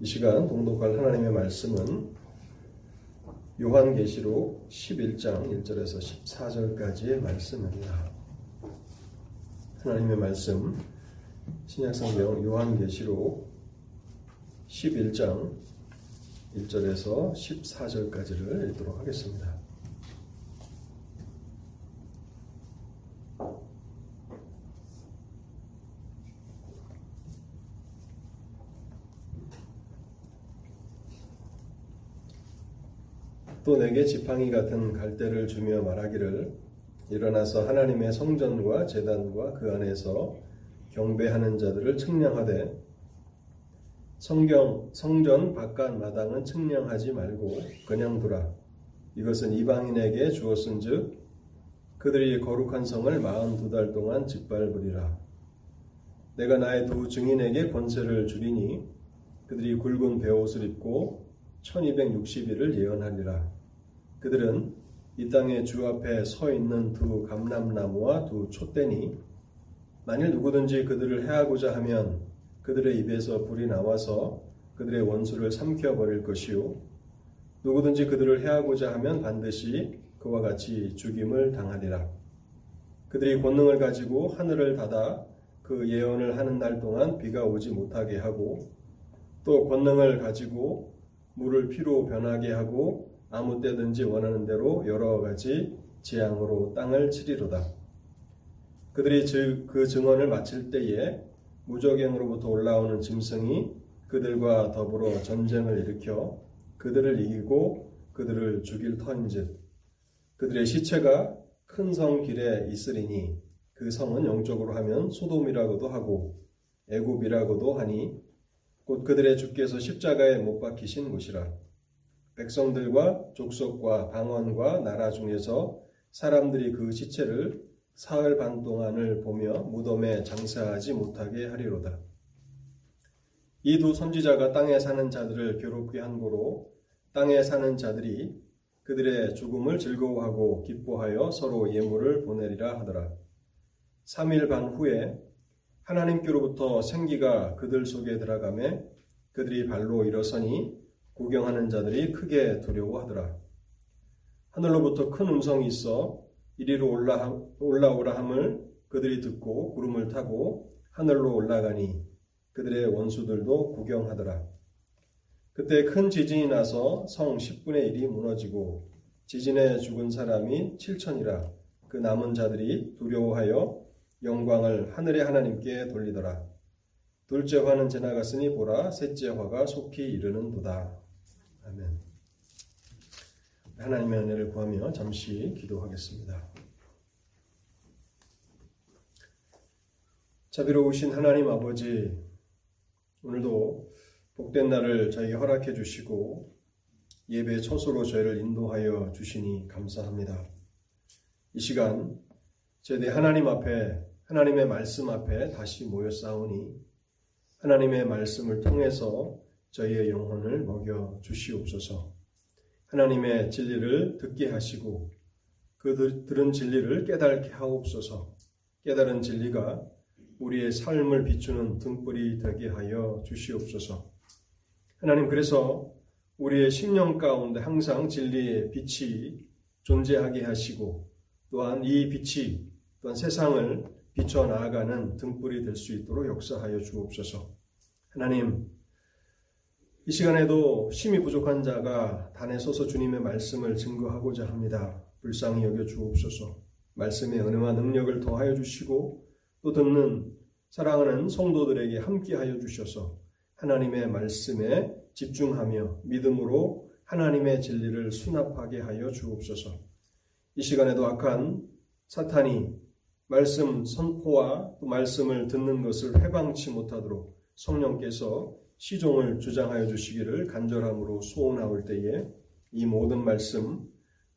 이 시간 동독할 하나님의 말씀은 요한계시록 11장 1절에서 14절까지의 말씀입니다. 하나님의 말씀 신약성경 요한계시록 11장 1절에서 14절까지를 읽도록 하겠습니다. 또 내게 지팡이 같은 갈대를 주며 말하기를 일어나서 하나님의 성전과 재단과 그 안에서 경배하는 자들을 측량하되 성경 성전 바깥 마당은 측량하지 말고 그냥 두라. 이것은 이방인에게 주었은즉 그들이 거룩한 성을 마흔 두 달 동안 짓밟으리라. 내가 나의 두 증인에게 권세를 주리니 그들이 굵은 베옷을 입고 1260일을 예언하리라 그들은 이 땅의 주 앞에 서 있는 두 감람나무와 두 촛대니 만일 누구든지 그들을 해하고자 하면 그들의 입에서 불이 나와서 그들의 원수를 삼켜 버릴 것이요 누구든지 그들을 해하고자 하면 반드시 그와 같이 죽임을 당하리라. 그들이 권능을 가지고 하늘을 닫아 그 예언을 하는 날 동안 비가 오지 못하게 하고 또 권능을 가지고 물을 피로 변하게 하고 아무 때든지 원하는 대로 여러 가지 재앙으로 땅을 치리로다. 그들이 그 증언을 마칠 때에 무적행으로부터 올라오는 짐승이 그들과 더불어 전쟁을 일으켜 그들을 이기고 그들을 죽일 터인즉 그들의 시체가 큰 성 길에 있으리니 그 성은 영적으로 하면 소돔이라고도 하고 애굽이라고도 하니 곧 그들의 주께서 십자가에 못 박히신 곳이라 백성들과 족속과 방언과 나라 중에서 사람들이 그 시체를 사흘 반 동안을 보며 무덤에 장사하지 못하게 하리로다. 이 두 선지자가 땅에 사는 자들을 괴롭게 한 고로 땅에 사는 자들이 그들의 죽음을 즐거워하고 기뻐하여 서로 예물을 보내리라 하더라. 3일 반 후에 하나님께로부터 생기가 그들 속에 들어가매 그들이 발로 일어서니 구경하는 자들이 크게 두려워하더라. 하늘로부터 큰 음성이 있어 이리로 올라, 올라오라 함을 그들이 듣고 구름을 타고 하늘로 올라가니 그들의 원수들도 구경하더라. 그때 큰 지진이 나서 성 10분의 1이 무너지고 지진에 죽은 사람이 7천이라 그 남은 자들이 두려워하여 영광을 하늘의 하나님께 돌리더라. 둘째 화는 지나갔으니 보라 셋째 화가 속히 이르는도다. 아멘. 하나님의 은혜를 구하며 잠시 기도하겠습니다. 자비로우신 하나님 아버지, 오늘도 복된 날을 저에게 허락해 주시고 예배 처소로 저희를 인도하여 주시니 감사합니다. 이 시간 제대 하나님 앞에 하나님의 말씀 앞에 다시 모여 싸우니 하나님의 말씀을 통해서 저희의 영혼을 먹여 주시옵소서. 하나님의 진리를 듣게 하시고 그 들은 진리를 깨닫게 하옵소서. 깨달은 진리가 우리의 삶을 비추는 등불이 되게 하여 주시옵소서. 하나님 그래서 우리의 심령 가운데 항상 진리의 빛이 존재하게 하시고 또한 이 빛이 또한 세상을 비춰 나아가는 등불이 될 수 있도록 역사하여 주옵소서. 하나님 이 시간에도 심히 부족한 자가 단에 서서 주님의 말씀을 증거하고자 합니다. 불쌍히 여겨 주옵소서. 말씀의 은혜와 능력을 더하여 주시고 또 듣는 사랑하는 성도들에게 함께하여 주셔서 하나님의 말씀에 집중하며 믿음으로 하나님의 진리를 수납하게 하여 주옵소서. 이 시간에도 악한 사탄이 말씀 선포와 또 말씀을 듣는 것을 해방치 못하도록 성령께서 시종을 주장하여 주시기를 간절함으로 소원하올 때에 이 모든 말씀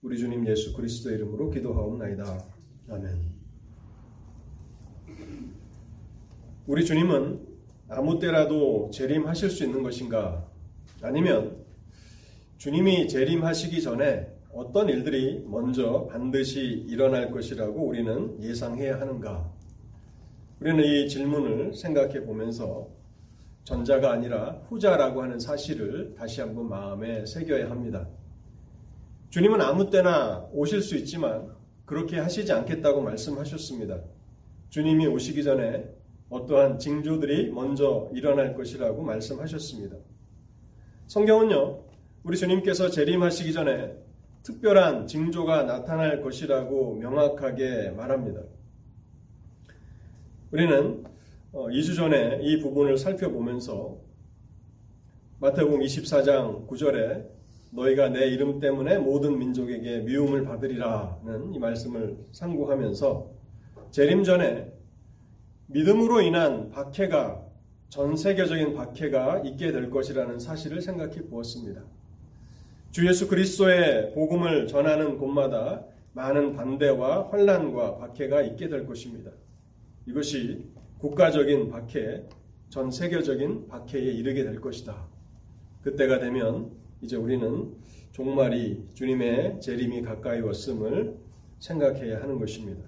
우리 주님 예수 그리스도 이름으로 기도하옵나이다. 아멘. 우리 주님은 아무 때라도 재림하실 수 있는 것인가? 아니면 주님이 재림하시기 전에 어떤 일들이 먼저 반드시 일어날 것이라고 우리는 예상해야 하는가? 우리는 이 질문을 생각해 보면서 전자가 아니라 후자라고 하는 사실을 다시 한번 마음에 새겨야 합니다. 주님은 아무 때나 오실 수 있지만 그렇게 하시지 않겠다고 말씀하셨습니다. 주님이 오시기 전에 어떠한 징조들이 먼저 일어날 것이라고 말씀하셨습니다. 성경은요, 우리 주님께서 재림하시기 전에 특별한 징조가 나타날 것이라고 명확하게 말합니다. 우리는 2주 어, 전에 이 부분을 살펴보면서 마태복음 24장 9절에 너희가 내 이름 때문에 모든 민족에게 미움을 받으리라는 이 말씀을 상고하면서 재림 전에 믿음으로 인한 박해가 전 세계적인 박해가 있게 될 것이라는 사실을 생각해 보았습니다. 주 예수 그리스도의 복음을 전하는 곳마다 많은 반대와 환란과 박해가 있게 될 것입니다. 이것이 국가적인 박해, 전 세계적인 박해에 이르게 될 것이다. 그때가 되면 이제 우리는 종말이 주님의 재림이 가까이 왔음을 생각해야 하는 것입니다.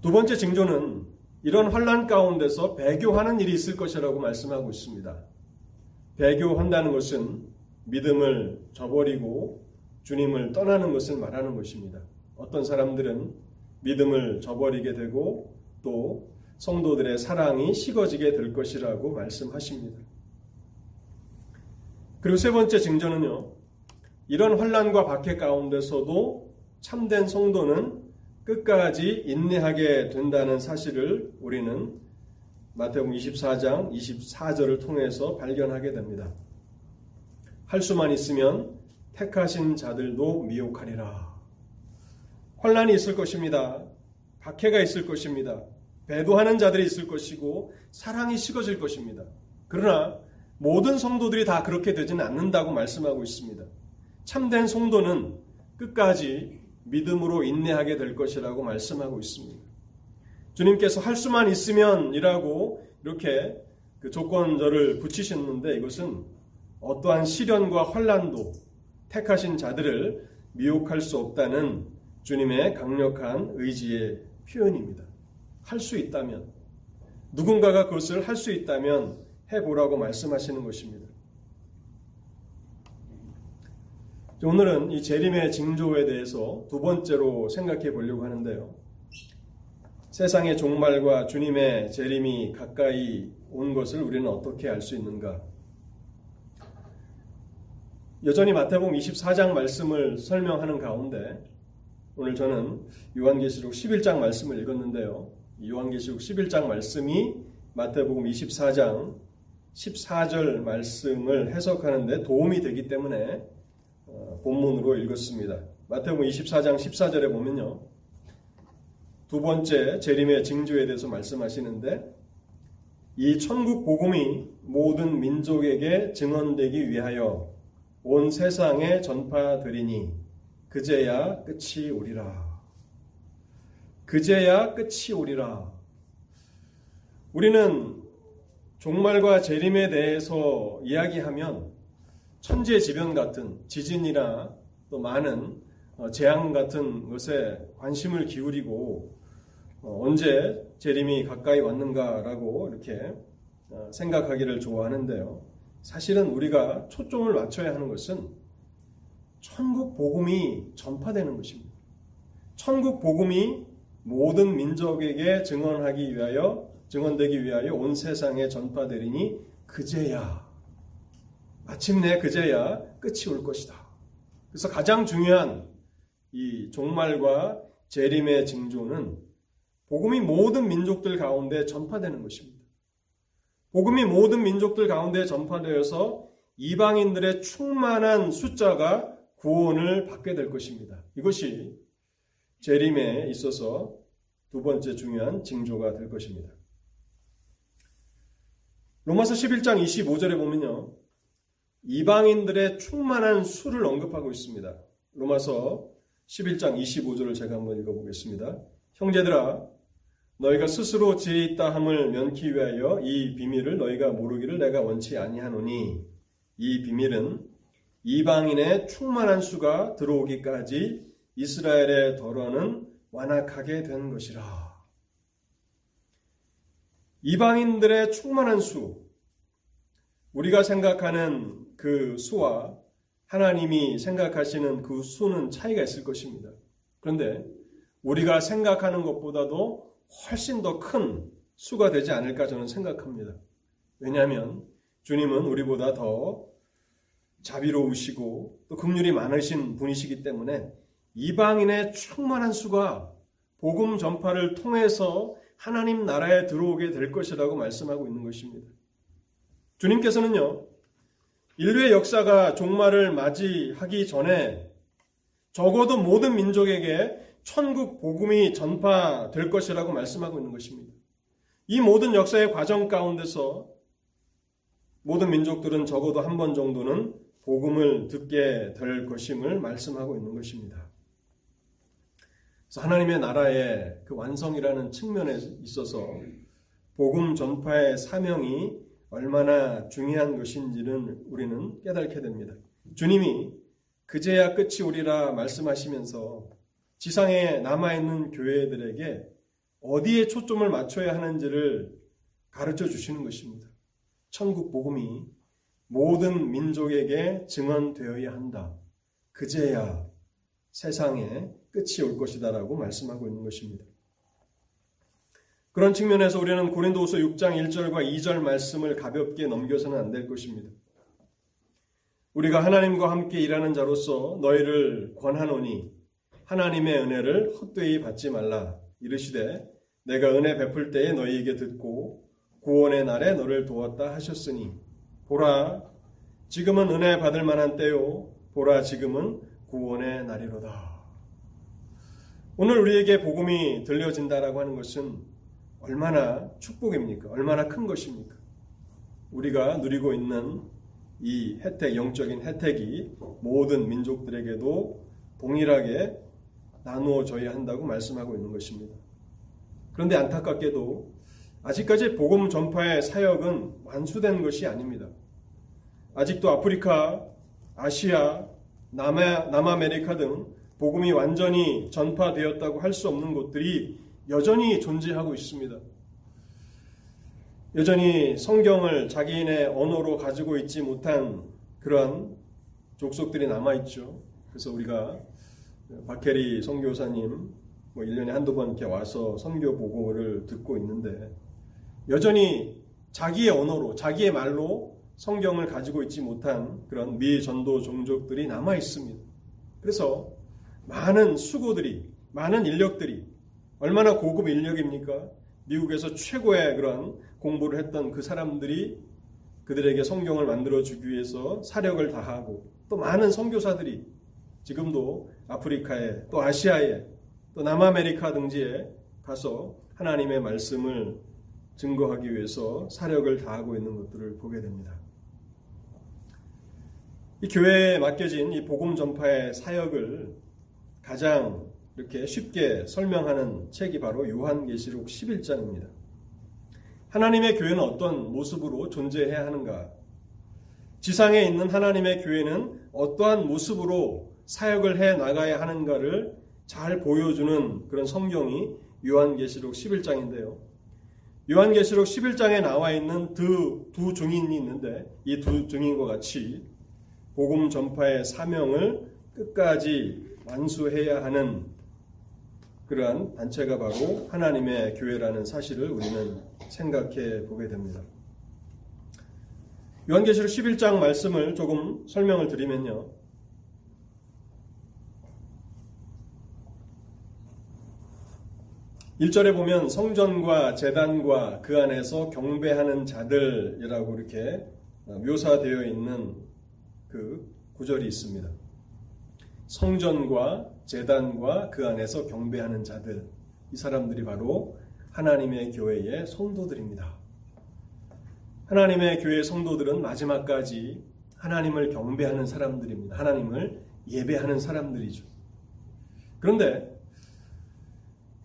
두 번째 징조는 이런 환란 가운데서 배교하는 일이 있을 것이라고 말씀하고 있습니다. 배교한다는 것은 믿음을 저버리고 주님을 떠나는 것을 말하는 것입니다. 어떤 사람들은 믿음을 저버리게 되고 또 성도들의 사랑이 식어지게 될 것이라고 말씀하십니다. 그리고 세 번째 징조는요. 이런 환란과 박해 가운데서도 참된 성도는 끝까지 인내하게 된다는 사실을 우리는 마태복음 24장 24절을 통해서 발견하게 됩니다. 할 수만 있으면 택하신 자들도 미혹하리라. 환란이 있을 것입니다. 박해가 있을 것입니다. 배도하는 자들이 있을 것이고 사랑이 식어질 것입니다. 그러나 모든 성도들이 다 그렇게 되지는 않는다고 말씀하고 있습니다. 참된 성도는 끝까지 믿음으로 인내하게 될 것이라고 말씀하고 있습니다. 주님께서 할 수만 있으면이라고 이렇게 그 조건절을 붙이셨는데 이것은 어떠한 시련과 환란도 택하신 자들을 미혹할 수 없다는 주님의 강력한 의지의 표현입니다. 할 수 있다면 누군가가 그것을 할 수 있다면 해보라고 말씀하시는 것입니다. 오늘은 이 재림의 징조에 대해서 두 번째로 생각해 보려고 하는데요. 세상의 종말과 주님의 재림이 가까이 온 것을 우리는 어떻게 알 수 있는가? 여전히 마태복음 24장 말씀을 설명하는 가운데 오늘 저는 요한계시록 11장 말씀을 읽었는데요. 요한계시록 11장 말씀이 마태복음 24장 14절 말씀을 해석하는데 도움이 되기 때문에 어, 본문으로 읽었습니다. 마태복음 24장 14절에 보면요. 두 번째 재림의 징조에 대해서 말씀하시는데 이 천국 복음이 모든 민족에게 증언되기 위하여 온 세상에 전파되리니 그제야 끝이 오리라. 그제야 끝이 오리라. 우리는 종말과 재림에 대해서 이야기하면 천재지변 같은 지진이나 또 많은 어, 재앙 같은 것에 관심을 기울이고 어, 언제 재림이 가까이 왔는가라고 이렇게 어, 생각하기를 좋아하는데요. 사실은 우리가 초점을 맞춰야 하는 것은 천국 복음이 전파되는 것입니다. 천국 복음이 모든 민족에게 증언하기 위하여 증언되기 위하여 온 세상에 전파되리니 그제야 마침내 그제야 끝이 올 것이다. 그래서 가장 중요한 이 종말과 재림의 징조는 복음이 모든 민족들 가운데 전파되는 것입니다. 복음이 모든 민족들 가운데 전파되어서 이방인들의 충만한 숫자가 구원을 받게 될 것입니다. 이것이 재림에 있어서 두 번째 중요한 징조가 될 것입니다. 로마서 11장 25절에 보면요. 이방인들의 충만한 수를 언급하고 있습니다. 로마서 11장 25절을 제가 한번 읽어보겠습니다. 형제들아, 너희가 스스로 지혜 있다 함을 면키 위하여 이 비밀을 너희가 모르기를 내가 원치 아니하노니 이 비밀은 이방인의 충만한 수가 들어오기까지 이스라엘의 덜어는 완악하게 된 것이라. 이방인들의 충만한 수, 우리가 생각하는 그 수와 하나님이 생각하시는 그 수는 차이가 있을 것입니다. 그런데 우리가 생각하는 것보다도 훨씬 더 큰 수가 되지 않을까 저는 생각합니다. 왜냐하면 주님은 우리보다 더 자비로우시고 또 긍휼이 많으신 분이시기 때문에 이방인의 충만한 수가 복음 전파를 통해서 하나님 나라에 들어오게 될 것이라고 말씀하고 있는 것입니다. 주님께서는요, 인류의 역사가 종말을 맞이하기 전에 적어도 모든 민족에게 천국 복음이 전파될 것이라고 말씀하고 있는 것입니다. 이 모든 역사의 과정 가운데서 모든 민족들은 적어도 한 번 정도는 복음을 듣게 될 것임을 말씀하고 있는 것입니다. 하나님의 나라의 그 완성이라는 측면에 있어서 복음 전파의 사명이 얼마나 중요한 것인지는 우리는 깨닫게 됩니다. 주님이 그제야 끝이 오리라 말씀하시면서 지상에 남아있는 교회들에게 어디에 초점을 맞춰야 하는지를 가르쳐 주시는 것입니다. 천국 복음이 모든 민족에게 증언되어야 한다. 그제야 세상에 끝이 올 것이다라고 말씀하고 있는 것입니다. 그런 측면에서 우리는 고린도후서 6장 1절과 2절 말씀을 가볍게 넘겨서는 안 될 것입니다. 우리가 하나님과 함께 일하는 자로서 너희를 권하노니 하나님의 은혜를 헛되이 받지 말라 이르시되 내가 은혜 베풀 때에 너희에게 듣고 구원의 날에 너를 도왔다 하셨으니 보라 지금은 은혜 받을 만한 때요 보라 지금은 구원의 날이로다. 오늘 우리에게 복음이 들려진다라고 하는 것은 얼마나 축복입니까? 얼마나 큰 것입니까? 우리가 누리고 있는 이 혜택, 영적인 혜택이 모든 민족들에게도 동일하게 나누어져야 한다고 말씀하고 있는 것입니다. 그런데 안타깝게도 아직까지 복음 전파의 사역은 완수된 것이 아닙니다. 아직도 아프리카, 아시아, 남아, 남아메리카 등 복음이 완전히 전파되었다고 할 수 없는 곳들이 여전히 존재하고 있습니다. 여전히 성경을 자기인의 언어로 가지고 있지 못한 그러한 족속들이 남아있죠. 그래서 우리가 박혜리 선교사님 뭐 1년에 한두 번 이렇게 와서 선교 보고를 듣고 있는데 여전히 자기의 언어로, 자기의 말로 성경을 가지고 있지 못한 그런 미 전도 종족들이 남아 있습니다. 그래서 많은 수고들이, 많은 인력들이 얼마나 고급 인력입니까? 미국에서 최고의 그런 공부를 했던 그 사람들이 그들에게 성경을 만들어 주기 위해서 사력을 다하고 또 많은 선교사들이 지금도 아프리카에 또 아시아에 또 남아메리카 등지에 가서 하나님의 말씀을 증거하기 위해서 사력을 다하고 있는 것들을 보게 됩니다. 이 교회에 맡겨진 이 복음 전파의 사역을 가장 이렇게 쉽게 설명하는 책이 바로 요한계시록 11장입니다. 하나님의 교회는 어떤 모습으로 존재해야 하는가? 지상에 있는 하나님의 교회는 어떠한 모습으로 사역을 해 나가야 하는가를 잘 보여주는 그런 성경이 요한계시록 11장인데요. 요한계시록 11장에 나와 있는 두, 두 증인이 있는데 이 두 증인과 같이 복음 전파의 사명을 끝까지 완수해야 하는 그러한 단체가 바로 하나님의 교회라는 사실을 우리는 생각해 보게 됩니다. 요한계시록 11장 말씀을 조금 설명을 드리면요. 1절에 보면 성전과 재단과 그 안에서 경배하는 자들이라고 이렇게 묘사되어 있는 그 구절이 있습니다. 성전과 재단과 그 안에서 경배하는 자들, 이 사람들이 바로 하나님의 교회의 성도들입니다. 하나님의 교회 성도들은 마지막까지 하나님을 경배하는 사람들입니다. 하나님을 예배하는 사람들이죠. 그런데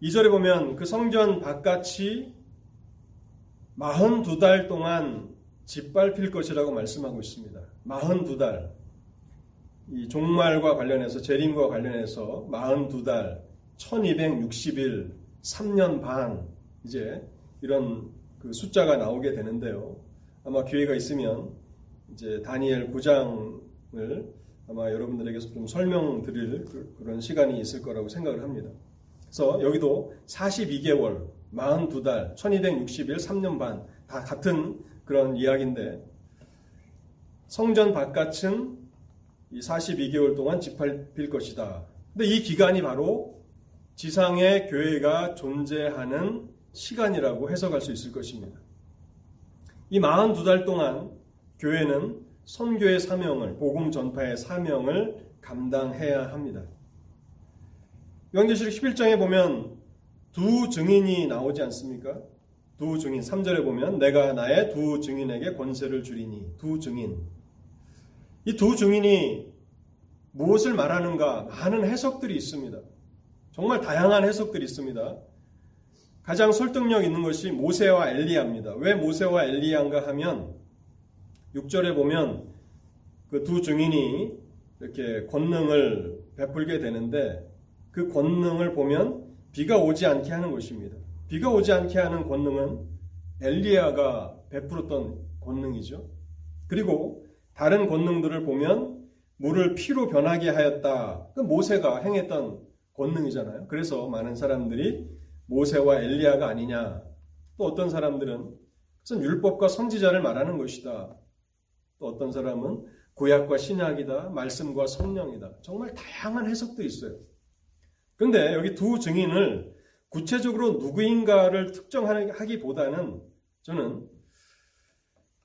2절에 보면 그 성전 바깥이 42달 동안 짓밟힐 것이라고 말씀하고 있습니다. 42달. 이 종말과 관련해서 재림과 관련해서 42달 1260일 3년 반 이제 이런 그그 숫자가 나오게 되는데요. 아마 기회가 있으면 이제 다니엘 9장을 아마 여러분들에게 좀 설명드릴 그, 그런 시간이 있을 거라고 생각을 합니다. 그래서 여기도 42개월, 42달, 1260일, 3년 반, 다 같은 그런 이야기인데, 성전 바깥은 이 42개월 동안 짓밟힐 것이다. 근데 이 기간이 바로 지상의 교회가 존재하는 시간이라고 해석할 수 있을 것입니다. 이 42달 동안 교회는 선교의 사명을, 복음 전파의 사명을 감당해야 합니다. 요한계시록 11장에 보면 두 증인이 나오지 않습니까? 두 증인. 3절에 보면 내가 나의 두 증인에게 권세를 주리니 두 증인. 이 두 증인이 무엇을 말하는가 많은 해석들이 있습니다. 정말 다양한 해석들이 있습니다. 가장 설득력 있는 것이 모세와 엘리야입니다. 왜 모세와 엘리야인가 하면 6절에 보면 그 두 증인이 이렇게 권능을 베풀게 되는데 그 권능을 보면 비가 오지 않게 하는 것입니다. 비가 오지 않게 하는 권능은 엘리야가 베풀었던 권능이죠. 그리고 다른 권능들을 보면 물을 피로 변하게 하였다. 그 모세가 행했던 권능이잖아요. 그래서 많은 사람들이 모세와 엘리야가 아니냐. 또 어떤 사람들은 그것은 율법과 선지자를 말하는 것이다. 또 어떤 사람은 구약과 신약이다, 말씀과 성령이다. 정말 다양한 해석도 있어요. 그런데 여기 두 증인을 구체적으로 누구인가를 특정하기보다는 저는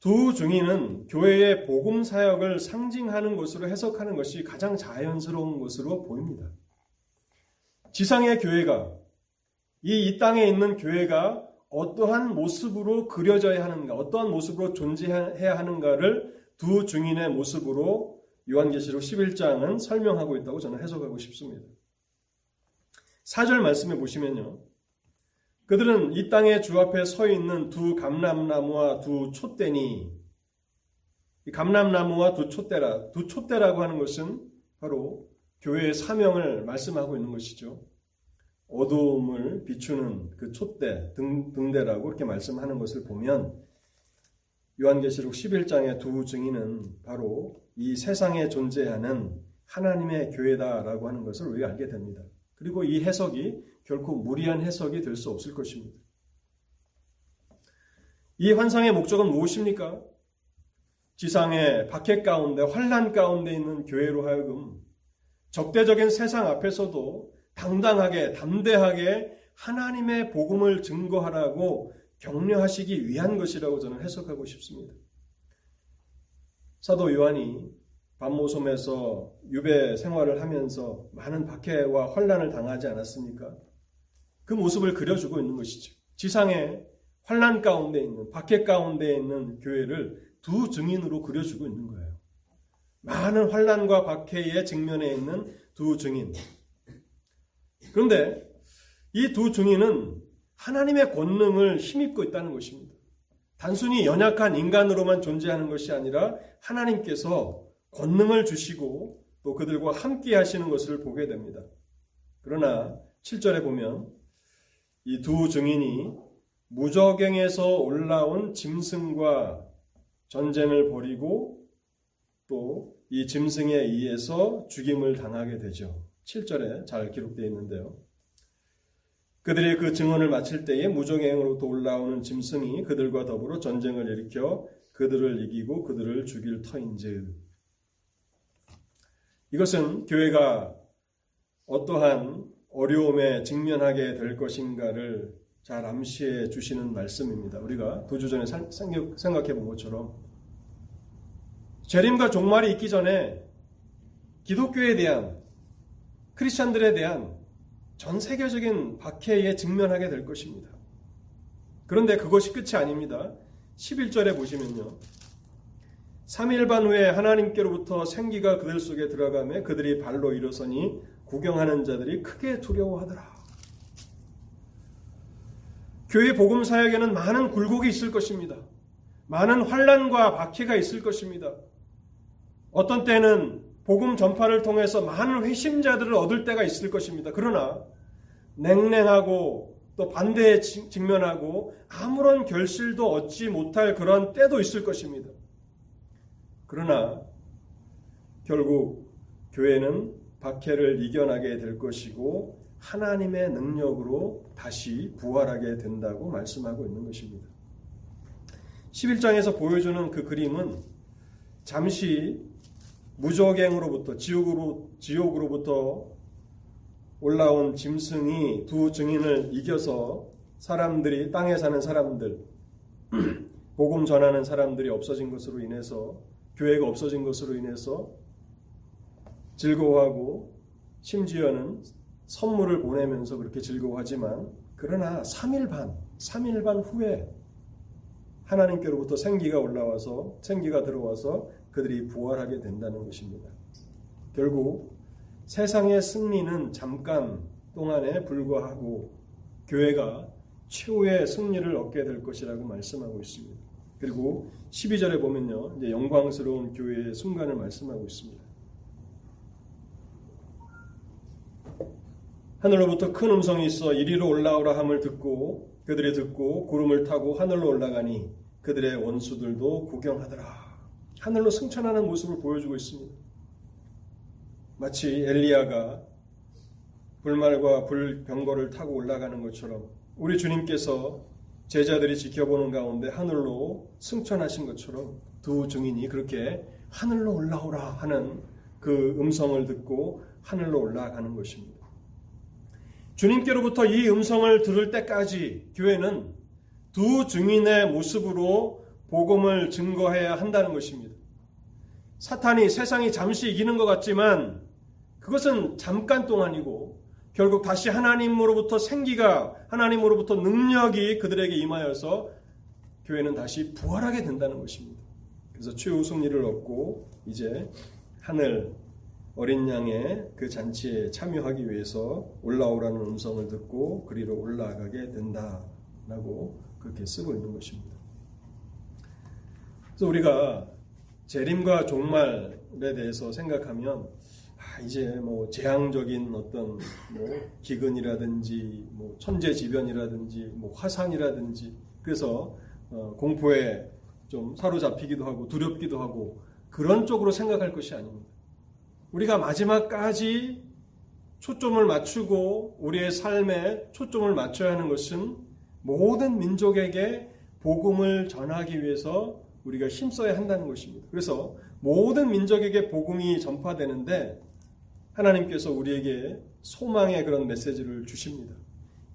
두 증인은 교회의 복음 사역을 상징하는 것으로 해석하는 것이 가장 자연스러운 것으로 보입니다. 지상의 교회가 이, 이 땅에 있는 교회가 어떠한 모습으로 그려져야 하는가, 어떠한 모습으로 존재해야 하는가를 두 증인의 모습으로 요한계시록 11장은 설명하고 있다고 저는 해석하고 싶습니다. 4절 말씀에 보시면요. 그들은 이 땅의 주 앞에 서 있는 두 감람나무와 두 촛대니 이 감람나무와 두 촛대라 두 촛대라고 하는 것은 바로 교회의 사명을 말씀하고 있는 것이죠. 어두움을 비추는 그 촛대 등, 등대라고 이렇게 말씀하는 것을 보면 요한계시록 11장의 두 증인은 바로 이 세상에 존재하는 하나님의 교회다라고 하는 것을 우리가 알게 됩니다. 그리고 이 해석이 결코 무리한 해석이 될 수 없을 것입니다. 이 환상의 목적은 무엇입니까? 지상의 박해 가운데 환란 가운데 있는 교회로 하여금 적대적인 세상 앞에서도 당당하게 담대하게 하나님의 복음을 증거하라고 격려하시기 위한 것이라고 저는 해석하고 싶습니다. 사도 요한이 반모섬에서 유배 생활을 하면서 많은 박해와 환란을 당하지 않았습니까? 그 모습을 그려주고 있는 것이죠. 지상의 환란 가운데 있는 박해 가운데 있는 교회를 두 증인으로 그려주고 있는 거예요. 많은 환란과 박해의 직면에 있는 두 증인. 그런데 이 두 증인은 하나님의 권능을 힘입고 있다는 것입니다. 단순히 연약한 인간으로만 존재하는 것이 아니라 하나님께서 권능을 주시고 또 그들과 함께 하시는 것을 보게 됩니다. 그러나 7절에 보면 이 두 증인이 무적행에서 올라온 짐승과 전쟁을 벌이고 또 이 짐승에 의해서 죽임을 당하게 되죠. 7절에 잘 기록되어 있는데요. 그들이 그 증언을 마칠 때에 무적행으로부터 올라오는 짐승이 그들과 더불어 전쟁을 일으켜 그들을 이기고 그들을 죽일 터인즉 이것은 교회가 어떠한 어려움에 직면하게 될 것인가를 잘 암시해 주시는 말씀입니다. 우리가 두주 전에 생각해 본 것처럼 재림과 종말이 있기 전에 기독교에 대한 크리스천들에 대한 전 세계적인 박해에 직면하게 될 것입니다. 그런데 그것이 끝이 아닙니다. 11절에 보시면요. 3일 반 후에 하나님께로부터 생기가 그들 속에 들어가며 그들이 발로 일어서니 구경하는 자들이 크게 두려워하더라. 교회 복음 사역에는 많은 굴곡이 있을 것입니다. 많은 환란과 박해가 있을 것입니다. 어떤 때는 복음 전파를 통해서 많은 회심자들을 얻을 때가 있을 것입니다. 그러나 냉랭하고 또 반대에 직면하고 아무런 결실도 얻지 못할 그런 때도 있을 것입니다. 그러나 결국 교회는 박해를 이겨나게 될 것이고 하나님의 능력으로 다시 부활하게 된다고 말씀하고 있는 것입니다. 11장에서 보여주는 그 그림은 잠시 무적행으로부터 지옥으로 지옥으로부터 올라온 짐승이 두 증인을 이겨서 사람들이 땅에 사는 사람들 복음 전하는 사람들이 없어진 것으로 인해서 교회가 없어진 것으로 인해서 즐거워하고 심지어는 선물을 보내면서 그렇게 즐거워하지만 그러나 3일 반, 3일 반 후에 하나님께로부터 생기가 올라와서 생기가 들어와서 그들이 부활하게 된다는 것입니다. 결국 세상의 승리는 잠깐 동안에 불과하고 교회가 최후의 승리를 얻게 될 것이라고 말씀하고 있습니다. 그리고 12절에 보면요. 영광스러운 교회의 순간을 말씀하고 있습니다. 하늘로부터 큰 음성이 있어 이리로 올라오라 함을 듣고 그들이 듣고 구름을 타고 하늘로 올라가니 그들의 원수들도 구경하더라. 하늘로 승천하는 모습을 보여주고 있습니다. 마치 엘리야가 불말과 불병거를 타고 올라가는 것처럼 우리 주님께서 제자들이 지켜보는 가운데 하늘로 승천하신 것처럼 두 증인이 그렇게 하늘로 올라오라 하는 그 음성을 듣고 하늘로 올라가는 것입니다. 주님께로부터 이 음성을 들을 때까지 교회는 두 증인의 모습으로 복음을 증거해야 한다는 것입니다. 사탄이 세상이 잠시 이기는 것 같지만 그것은 잠깐 동안이고 결국 다시 하나님으로부터 생기가 하나님으로부터 능력이 그들에게 임하여서 교회는 다시 부활하게 된다는 것입니다. 그래서 최후 승리를 얻고 이제 하늘 어린 양의 그 잔치에 참여하기 위해서 올라오라는 음성을 듣고 그리로 올라가게 된다라고 그렇게 쓰고 있는 것입니다. 그래서 우리가 재림과 종말에 대해서 생각하면 아, 이제 뭐 재앙적인 어떤 뭐 기근이라든지 뭐 천재지변이라든지 뭐 화산이라든지 그래서 어 공포에 좀 사로잡히기도 하고 두렵기도 하고 그런 쪽으로 생각할 것이 아닙니다. 우리가 마지막까지 초점을 맞추고 우리의 삶에 초점을 맞춰야 하는 것은 모든 민족에게 복음을 전하기 위해서 우리가 힘써야 한다는 것입니다. 그래서 모든 민족에게 복음이 전파되는데 하나님께서 우리에게 소망의 그런 메시지를 주십니다.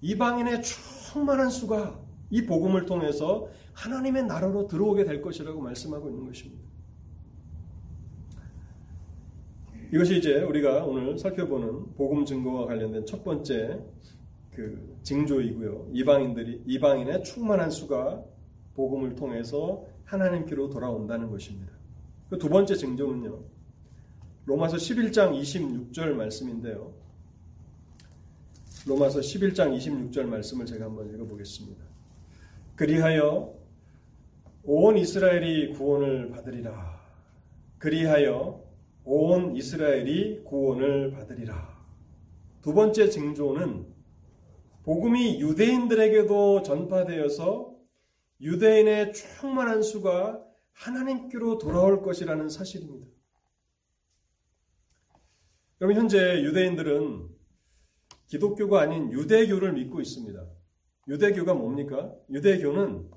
이방인의 충만한 수가 이 복음을 통해서 하나님의 나라로 들어오게 될 것이라고 말씀하고 있는 것입니다. 이것이 이제 우리가 오늘 살펴보는 복음 증거와 관련된 첫 번째 그 징조이고요. 이방인들이 이방인의 충만한 수가 복음을 통해서 하나님께로 돌아온다는 것입니다. 그 두 번째 징조는요. 로마서 11장 26절 말씀인데요. 로마서 11장 26절 말씀을 제가 한번 읽어보겠습니다. 그리하여 온 이스라엘이 구원을 받으리라. 그리하여 온 이스라엘이 구원을 받으리라. 두 번째 징조는 복음이 유대인들에게도 전파되어서 유대인의 충만한 수가 하나님께로 돌아올 것이라는 사실입니다. 여러분 현재 유대인들은 기독교가 아닌 유대교를 믿고 있습니다. 유대교가 뭡니까? 유대교는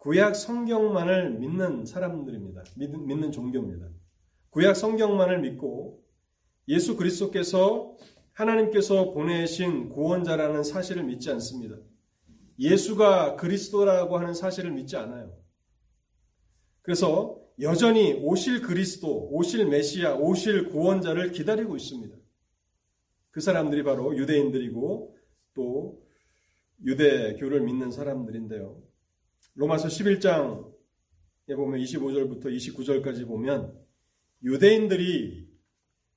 구약 성경만을 믿는 사람들입니다. 믿는, 믿는 종교입니다. 구약 성경만을 믿고 예수 그리스도께서 하나님께서 보내신 구원자라는 사실을 믿지 않습니다. 예수가 그리스도라고 하는 사실을 믿지 않아요. 그래서 여전히 오실 그리스도, 오실 메시아, 오실 구원자를 기다리고 있습니다. 그 사람들이 바로 유대인들이고 또 유대교를 믿는 사람들인데요. 로마서 11장에 보면 25절부터 29절까지 보면 유대인들이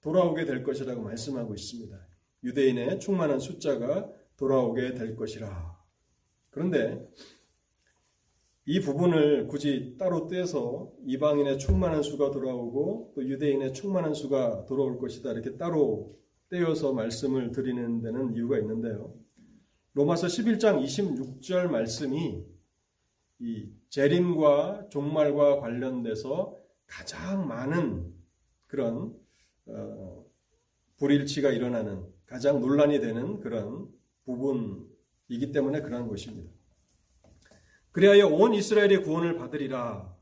돌아오게 될 것이라고 말씀하고 있습니다. 유대인의 충만한 숫자가 돌아오게 될 것이라. 그런데 이 부분을 굳이 따로 떼서 이방인의 충만한 수가 돌아오고 또 유대인의 충만한 수가 돌아올 것이다. 이렇게 따로 떼어서 말씀을 드리는 데는 이유가 있는데요. 로마서 11장 26절 말씀이 이 재림과 종말과 관련돼서 가장 많은 그런 어, 불일치가 일어나는 가장 논란이 되는 그런 부분이기 때문에 그러한 것입니다. 그리하여 온 이스라엘의 구원을 받으리라.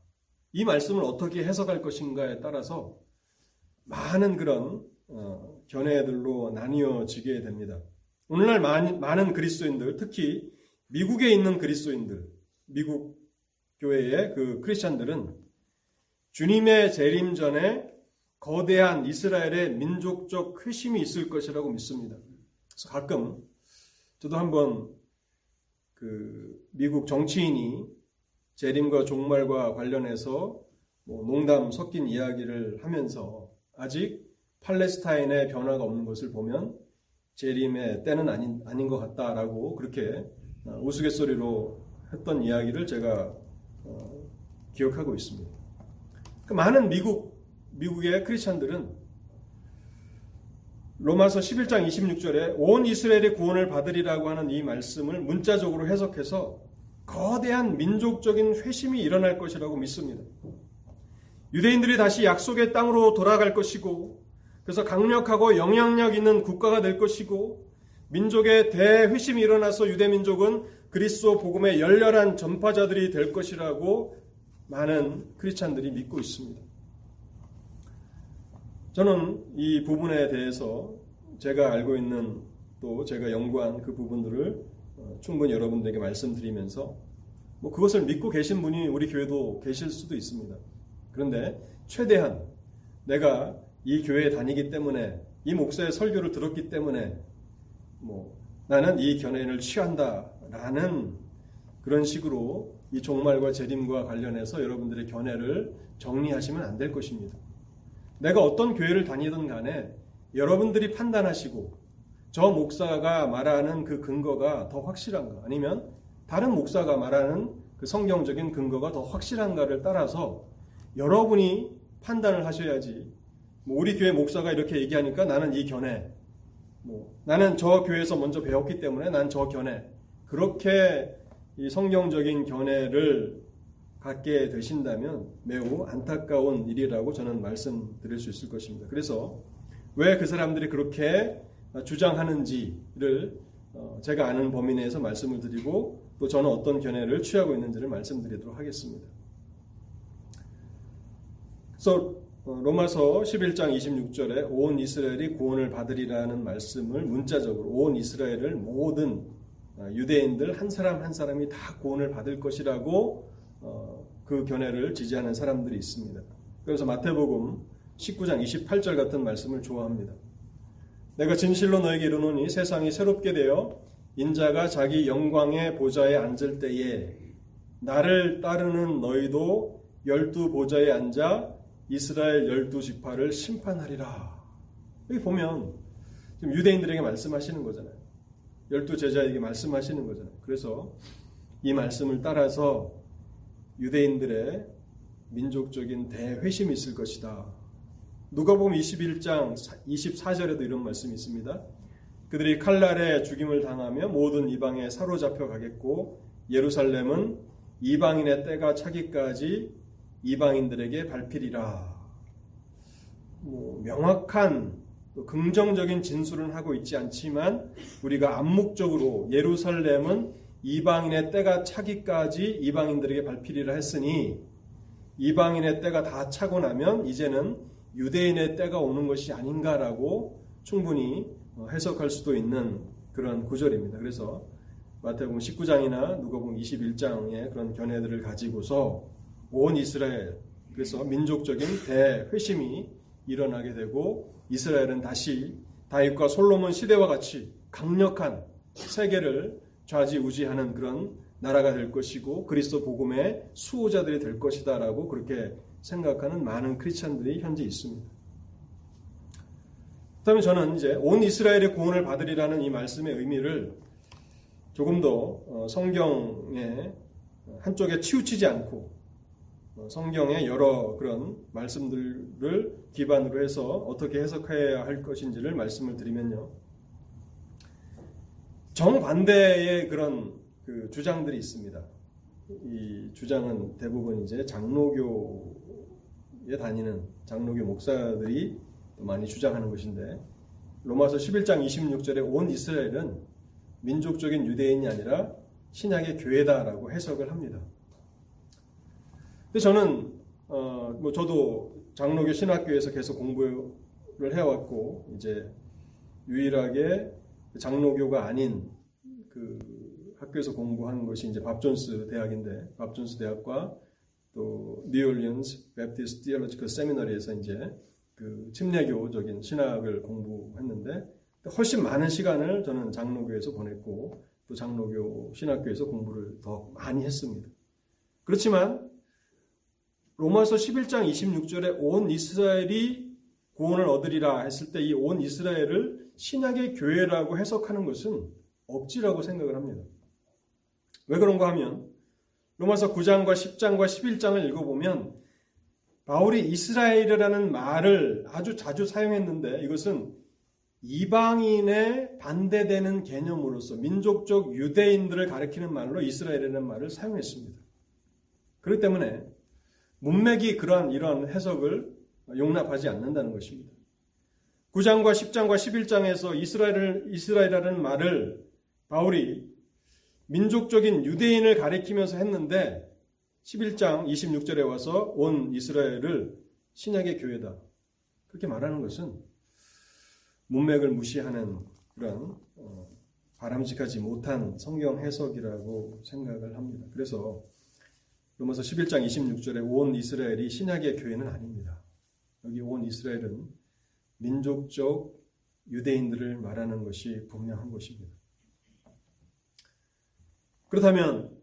이 말씀을 어떻게 해석할 것인가에 따라서 많은 그런 어, 견해들로 나뉘어지게 됩니다. 오늘날 많은 그리스도인들, 특히 미국에 있는 그리스도인들, 미국 교회의 그 크리스찬들은 주님의 재림 전에 거대한 이스라엘의 민족적 회심이 있을 것이라고 믿습니다. 그래서 가끔 저도 한번 그 미국 정치인이 재림과 종말과 관련해서 뭐 농담 섞인 이야기를 하면서 아직 팔레스타인의 변화가 없는 것을 보면 재림의 때는 아닌, 아닌 것 같다라고 그렇게 어, 우스갯소리로 했던 이야기를 제가 어, 기억하고 있습니다. 그 많은 미국, 미국의 크리스찬들은 로마서 11장 26절에 온 이스라엘의 구원을 받으리라고 하는 이 말씀을 문자적으로 해석해서 거대한 민족적인 회심이 일어날 것이라고 믿습니다. 유대인들이 다시 약속의 땅으로 돌아갈 것이고 그래서 강력하고 영향력 있는 국가가 될 것이고 민족의 대회심이 일어나서 유대 민족은 그리스도 복음의 열렬한 전파자들이 될 것이라고 많은 크리스찬들이 믿고 있습니다. 저는 이 부분에 대해서 제가 알고 있는 또 제가 연구한 그 부분들을 어, 충분히 여러분들에게 말씀드리면서 뭐 그것을 믿고 계신 분이 우리 교회도 계실 수도 있습니다. 그런데 최대한 내가 이 교회에 다니기 때문에 이 목사의 설교를 들었기 때문에 뭐 나는 이 견해를 취한다라는 그런 식으로 이 종말과 재림과 관련해서 여러분들의 견해를 정리하시면 안 될 것입니다. 내가 어떤 교회를 다니든 간에 여러분들이 판단하시고 저 목사가 말하는 그 근거가 더 확실한가 아니면 다른 목사가 말하는 그 성경적인 근거가 더 확실한가를 따라서 여러분이 판단을 하셔야지 뭐 우리 교회 목사가 이렇게 얘기하니까 나는 이 견해 뭐 나는 저 교회에서 먼저 배웠기 때문에 난 저 견해 그렇게 이 성경적인 견해를 갖게 되신다면 매우 안타까운 일이라고 저는 말씀드릴 수 있을 것입니다. 그래서 왜 그 사람들이 그렇게 주장하는지를 어, 제가 아는 범위 내에서 말씀을 드리고 또 저는 어떤 견해를 취하고 있는지를 말씀드리도록 하겠습니다. 그래서 어, 로마서 11장 26절에 온 이스라엘이 구원을 받으리라는 말씀을 문자적으로 온 이스라엘을 모든 어, 유대인들 한 사람 한 사람이 다 구원을 받을 것이라고 그 견해를 지지하는 사람들이 있습니다. 그래서 마태복음 19장 28절 같은 말씀을 좋아합니다. 내가 진실로 너에게 이르노니 세상이 새롭게 되어 인자가 자기 영광의 보좌에 앉을 때에 나를 따르는 너희도 열두 보좌에 앉아 이스라엘 열두 지파를 심판하리라. 여기 보면 지금 유대인들에게 말씀하시는 거잖아요. 열두 제자에게 말씀하시는 거잖아요. 그래서 이 말씀을 따라서 유대인들의 민족적인 대회심이 있을 것이다. 누가 보면 21장 24절에도 이런 말씀이 있습니다. 그들이 칼날에 죽임을 당하며 모든 이방에 사로잡혀 가겠고 예루살렘은 이방인의 때가 차기까지 이방인들에게 밟히리라. 뭐 명확한 긍정적인 진술은 하고 있지 않지만 우리가 암묵적으로 예루살렘은 이방인의 때가 차기까지 이방인들에게 발필이라 했으니 이방인의 때가 다 차고 나면 이제는 유대인의 때가 오는 것이 아닌가라고 충분히 어, 해석할 수도 있는 그런 구절입니다. 그래서 마태복음 19장이나 누가복음 21장의 그런 견해들을 가지고서 온 이스라엘 그래서 민족적인 대회심이 일어나게 되고 이스라엘은 다시 다윗과 솔로몬 시대와 같이 강력한 세계를 좌지우지하는 그런 나라가 될 것이고 그리스도 복음의 수호자들이 될 것이다라고 그렇게 생각하는 많은 크리스천들이 현재 있습니다. 그다음에 저는 이제 온 이스라엘의 구원을 받으리라는 이 말씀의 의미를 조금 더 어, 성경의 한쪽에 치우치지 않고 어, 성경의 여러 그런 말씀들을 기반으로 해서 어떻게 해석해야 할 것인지를 말씀을 드리면요. 정반대의 그런 그 주장들이 있습니다. 이 주장은 대부분 이제 장로교에 다니는 장로교 목사들이 많이 주장하는 것인데 로마서 11장 26절에 온 이스라엘은 민족적인 유대인이 아니라 신약의 교회다라고 해석을 합니다. 근데 저는 어, 뭐 저도 장로교 신학교에서 계속 공부를 해왔고 이제 유일하게 장로교가 아닌 그 학교에서 공부한 것이 이제 밥존스 대학인데 밥존스 대학과 또 New Orleans Baptist Theological Seminary에서 이제 그 침례교적인 신학을 공부했는데 훨씬 많은 시간을 저는 장로교에서 보냈고 또 장로교 신학교에서 공부를 더 많이 했습니다. 그렇지만 로마서 11장 26절에 온 이스라엘이 구원을 얻으리라 했을 때 이 온 이스라엘을 신약의 교회라고 해석하는 것은 억지라고 생각을 합니다. 왜 그런가 하면 로마서 9장과 10장과 11장을 읽어보면 바울이 이스라엘이라는 말을 아주 자주 사용했는데 이것은 이방인에 반대되는 개념으로서 민족적 유대인들을 가리키는 말로 이스라엘이라는 말을 사용했습니다. 그렇기 때문에 문맥이 그러한 이러한 해석을 용납하지 않는다는 것입니다. 9장과 10장과 11장에서 이스라엘을 이스라엘이라는 말을 바울이 민족적인 유대인을 가리키면서 했는데 11장 26절에 와서 온 이스라엘을 신약의 교회다. 그렇게 말하는 것은 문맥을 무시하는 그런 어, 바람직하지 못한 성경 해석이라고 생각을 합니다. 그래서 로마서 11장 26절에 온 이스라엘이 신약의 교회는 아닙니다. 여기 온 이스라엘은 민족적 유대인들을 말하는 것이 분명한 것입니다. 그렇다면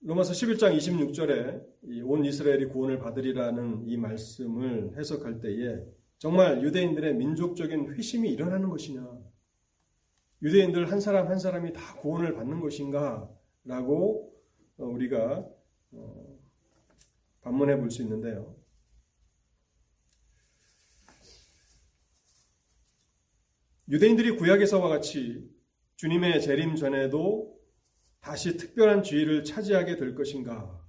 로마서 11장 26절에 온 이스라엘이 구원을 받으리라는 이 말씀을 해석할 때에 정말 유대인들의 민족적인 회심이 일어나는 것이냐? 유대인들 한 사람 한 사람이 다 구원을 받는 것인가? 라고 어, 우리가 어, 반문해 볼 수 있는데요. 유대인들이 구약에서와 같이 주님의 재림 전에도 다시 특별한 지위를 차지하게 될 것인가?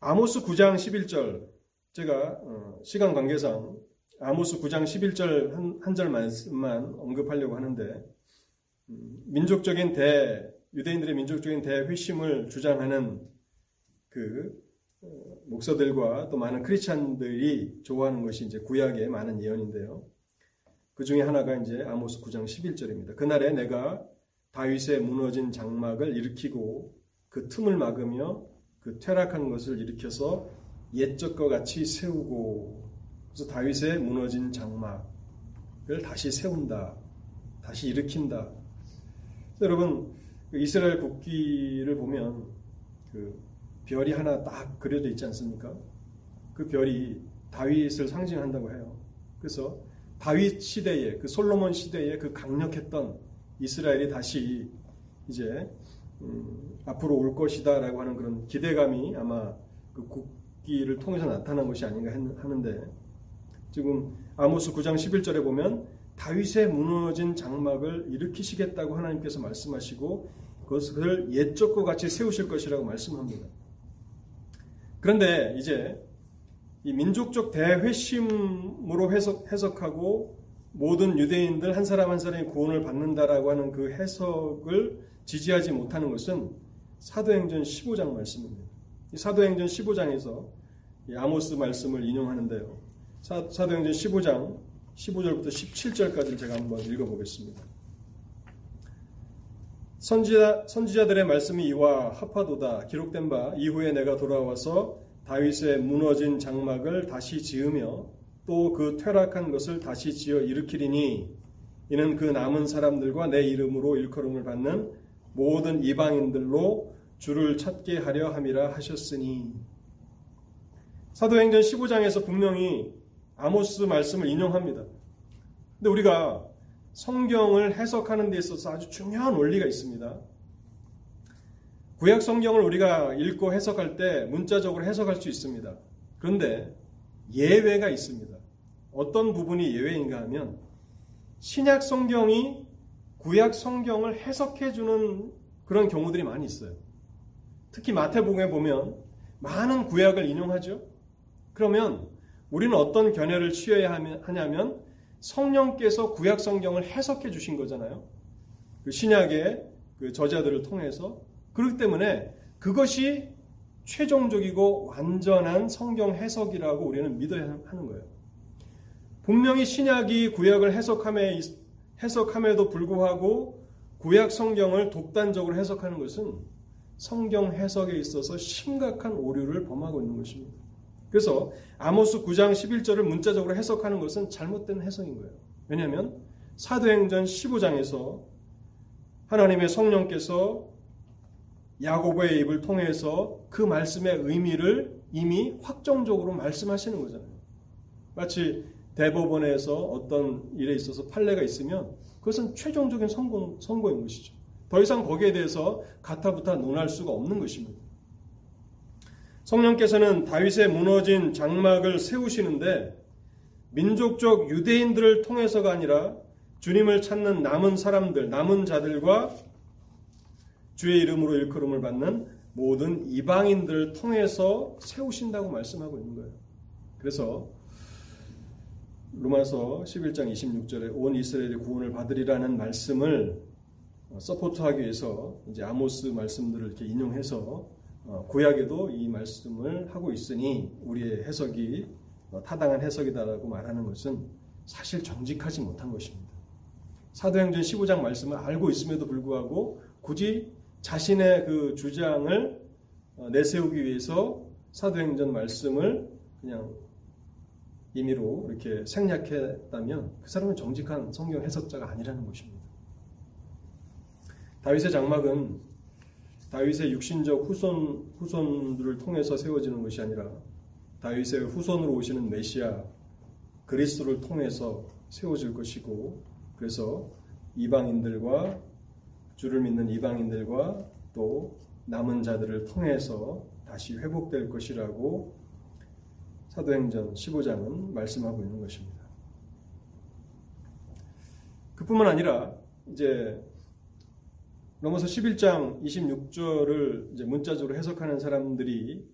아모스 9장 11절 제가 어, 시간 관계상 아모스 9장 11절 한절 말씀만 언급하려고 하는데 음, 민족적인 대 유대인들의 민족적인 대회심을 주장하는 그 어, 목사들과 또 많은 크리스찬들이 좋아하는 것이 이제 구약의 많은 예언인데요. 그 중에 하나가 이제 아모스 9장 11절입니다. 그날에 내가 다윗의 무너진 장막을 일으키고 그 틈을 막으며 그 퇴락한 것을 일으켜서 옛적 과 같이 세우고 그래서 다윗의 무너진 장막을 다시 세운다. 다시 일으킨다. 여러분 그 이스라엘 국기를 보면 그 별이 하나 딱 그려져 있지 않습니까? 그 별이 다윗을 상징한다고 해요. 그래서 다윗 시대에 그 솔로몬 시대에 그 강력했던 이스라엘이 다시 이제 음, 앞으로 올 것이다라고 하는 그런 기대감이 아마 그 국기를 통해서 나타난 것이 아닌가 하는데 지금 아모스 9장 11절에 보면 다윗의 무너진 장막을 일으키시겠다고 하나님께서 말씀하시고 그것을 옛적과 같이 세우실 것이라고 말씀합니다. 그런데 이제 이 민족적 대회심으로 해석, 해석 하고 모든 유대인들 한 사람 한 사람이 구원을 받는다라고 하는 그 해석을 지지하지 못하는 것은 사도행전 15장 말씀입니다. 사도행전 15장에서 아모스 말씀을 인용하는데요. 사, 도행전 15장 15절부터 17절까지를 제가 한번 읽어보겠습니다. 선지자, 선지자들의 말씀이 이와 합하도다 기록된 바 이후에 내가 돌아와서 다윗의 무너진 장막을 다시 지으며 또 그 퇴락한 것을 다시 지어 일으키리니 이는 그 남은 사람들과 내 이름으로 일컬음을 받는 모든 이방인들로 주를 찾게 하려 함이라 하셨으니 사도행전 15장에서 분명히 아모스 말씀을 인용합니다. 근데 우리가 성경을 해석하는 데 있어서 아주 중요한 원리가 있습니다. 구약 성경을 우리가 읽고 해석할 때 문자적으로 해석할 수 있습니다. 그런데 예외가 있습니다. 어떤 부분이 예외인가 하면 신약 성경이 구약 성경을 해석해 주는 그런 경우들이 많이 있어요. 특히 마태복음에 보면 많은 구약을 인용하죠. 그러면 우리는 어떤 견해를 취해야 하냐면 성령께서 구약 성경을 해석해 주신 거잖아요. 그 신약의 그 저자들을 통해서 그렇기 때문에 그것이 최종적이고 완전한 성경 해석이라고 우리는 믿어야 하는 거예요. 분명히 신약이 구약을 해석함에 해석함에도 불구하고 구약 성경을 독단적으로 해석하는 것은 성경 해석에 있어서 심각한 오류를 범하고 있는 것입니다. 그래서 아모스 9장 11절을 문자적으로 해석하는 것은 잘못된 해석인 거예요. 왜냐하면 사도행전 15장에서 하나님의 성령께서 야고보의 입을 통해서 그 말씀의 의미를 이미 확정적으로 말씀하시는 거잖아요. 마치 대법원에서 어떤 일에 있어서 판례가 있으면 그것은 최종적인 선고, 선고인 것이죠. 더 이상 거기에 대해서 가타부타 논할 수가 없는 것입니다. 성령께서는 다윗의 무너진 장막을 세우시는데 민족적 유대인들을 통해서가 아니라 주님을 찾는 남은 사람들, 남은 자들과 주의 이름으로 일컬음을 받는 모든 이방인들을 통해서 세우신다고 말씀하고 있는 거예요. 그래서 로마서 11장 26절에 온 이스라엘이 구원을 받으리라는 말씀을 서포트하기 위해서 이제 아모스 말씀들을 이렇게 인용해서 어, 구약에도 이 말씀을 하고 있으니 우리의 해석이 어, 타당한 해석이다라고 말하는 것은 사실 정직하지 못한 것입니다. 사도행전 15장 말씀을 알고 있음에도 불구하고 굳이 자신의 그 주장을 어, 내세우기 위해서 사도행전 말씀을 그냥 임의로 이렇게 생략했다면 그 사람은 정직한 성경 해석자가 아니라는 것입니다. 다윗의 장막은 다윗의 육신적 후손 후손들을 통해서 세워지는 것이 아니라 다윗의 후손으로 오시는 메시아 그리스도를 통해서 세워질 것이고 그래서 이방인들과 주를 믿는 이방인들과 또 남은 자들을 통해서 다시 회복될 것이라고 사도행전 15장은 말씀하고 있는 것입니다. 그뿐만 아니라 이제 로마서 11장 26절을 이제 문자적으로 해석하는 사람들이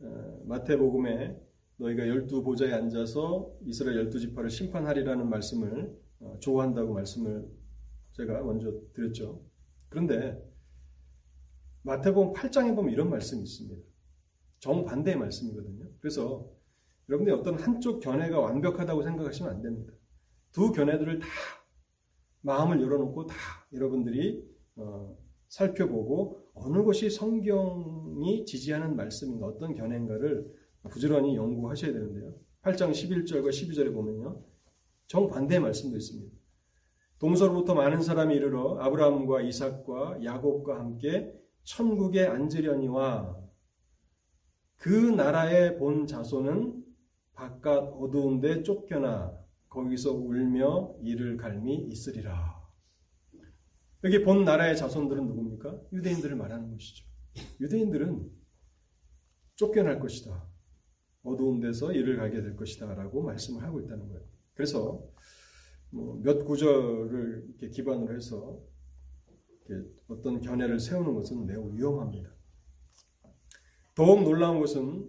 어, 마태복음에 너희가 열두 보좌에 앉아서 이스라엘 열두 지파를 심판하리라는 말씀을 어, 좋아한다고 말씀을 제가 먼저 드렸죠. 그런데 마태복음 8장에 보면 이런 말씀이 있습니다. 정반대의 말씀이거든요. 그래서 여러분들이 어떤 한쪽 견해가 완벽하다고 생각하시면 안 됩니다. 두 견해들을 다 마음을 열어놓고 다 여러분들이 어, 살펴보고 어느 것이 성경이 지지하는 말씀인가 어떤 견해인가를 부지런히 연구하셔야 되는데요. 8장 11절과 12절에 보면요. 정반대의 말씀도 있습니다. 동서로부터 많은 사람이 이르러 아브라함과 이삭과 야곱과 함께 천국에 앉으려니와 그 나라의 본 자손은 바깥 어두운데 쫓겨나 거기서 울며 이를 갈미 있으리라. 여기 본 나라의 자손들은 누굽니까? 유대인들을 말하는 것이죠. 유대인들은 쫓겨날 것이다. 어두운 데서 일을 가게 될 것이다. 라고 말씀을 하고 있다는 거예요. 그래서 뭐 몇 구절을 이렇게 기반으로 해서 이렇게 어떤 견해를 세우는 것은 매우 위험합니다. 더욱 놀라운 것은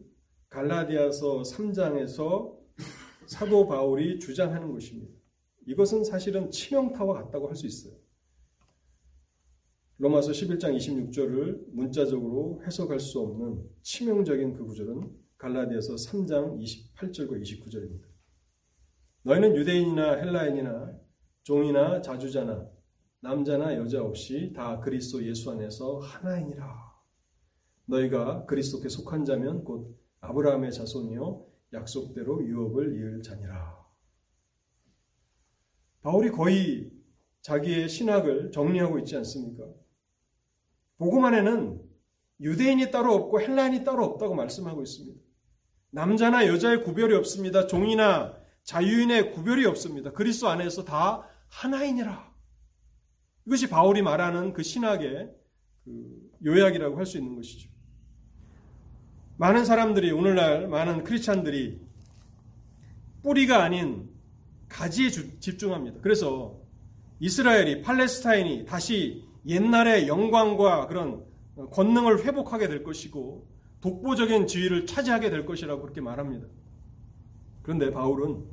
갈라디아서 3장에서 사도 바울이 주장하는 것입니다. 이것은 사실은 치명타와 같다고 할 수 있어요. 로마서 11장 26절을 문자적으로 해석할 수 없는 치명적인 그 구절은 갈라디아서 3장 28절과 29절입니다. 너희는 유대인이나 헬라인이나 종이나 자주자나 남자나 여자 없이 다 그리스도 예수 안에서 하나이니라. 너희가 그리스도께 속한 자면 곧 아브라함의 자손이요 약속대로 유업을 이을 자니라. 바울이 거의 자기의 신학을 정리하고 있지 않습니까? 안에는 유대인이 따로 없고 헬라인이 따로 없다고 말씀하고 있습니다. 남자나 여자의 구별이 없습니다. 종이나 자유인의 구별이 없습니다. 그리스도 안에서 다 하나이니라. 이것이 바울이 말하는 그 신학의 그 요약이라고 할 수 있는 것이죠. 많은 사람들이 오늘날 많은 크리스찬들이 뿌리가 아닌 가지에 집중합니다. 그래서 이스라엘이 팔레스타인이 다시 옛날의 영광과 그런 권능을 회복하게 될 것이고 독보적인 지위를 차지하게 될 것이라고 그렇게 말합니다. 그런데 바울은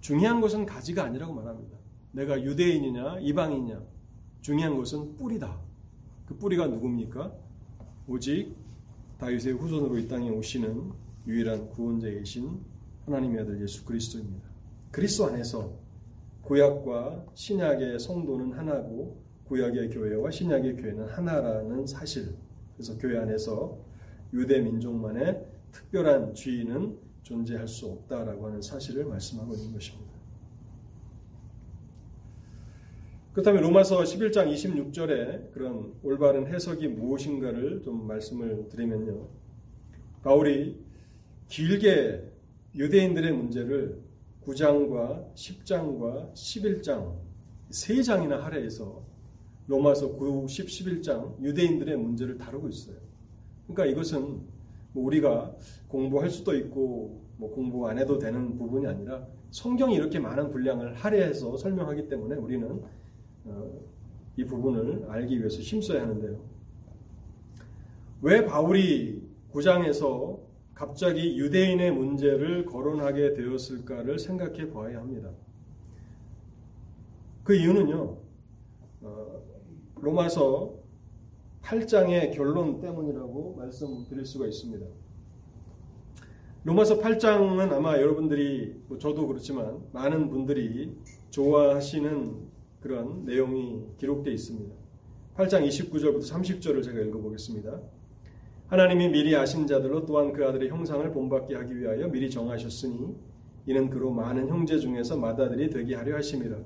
중요한 것은 가지가 아니라고 말합니다. 내가 유대인이냐 이방이냐 중요한 것은 뿌리다. 그 뿌리가 누굽니까? 오직 다윗의 후손으로 이 땅에 오시는 유일한 구원자이신 하나님의 아들 예수 그리스도입니다. 그리스도 안에서 구약과 신약의 성도는 하나고 구약의 교회와 신약의 교회는 하나라는 사실. 그래서 교회 안에서 유대 민족만의 특별한 주인은 존재할 수 없다라고 하는 사실을 말씀하고 있는 것입니다. 그렇다면 로마서 11장 26절에 그런 올바른 해석이 무엇인가를 좀 말씀을 드리면요. 바울이 길게 유대인들의 문제를 9장과 10장과 11장 세 장이나 할애해서 로마서 9, 10, 11장 유대인들의 문제를 다루고 있어요. 그러니까 이것은 뭐 우리가 공부할 수도 있고 뭐 공부 안 해도 되는 부분이 아니라 성경이 이렇게 많은 분량을 할애해서 설명하기 때문에 우리는 어, 이 부분을 알기 위해서 힘써야 하는데요. 왜 바울이 9장에서 갑자기 유대인의 문제를 거론하게 되었을까를 생각해 보아야 합니다. 그 이유는요, 어, 로마서 8장의 결론 때문이라고 말씀드릴 수가 있습니다. 로마서 8장은 아마 여러분들이, 뭐 저도 그렇지만 많은 분들이 좋아하시는 그런 내용이 기록되어 있습니다. 8장 29절부터 30절을 제가 읽어보겠습니다. 하나님이 미리 아신 자들로 또한 그 아들의 형상을 본받게 하기 위하여 미리 정하셨으니 이는 그로 많은 형제 중에서 맏아들이 되게 하려 하심이라.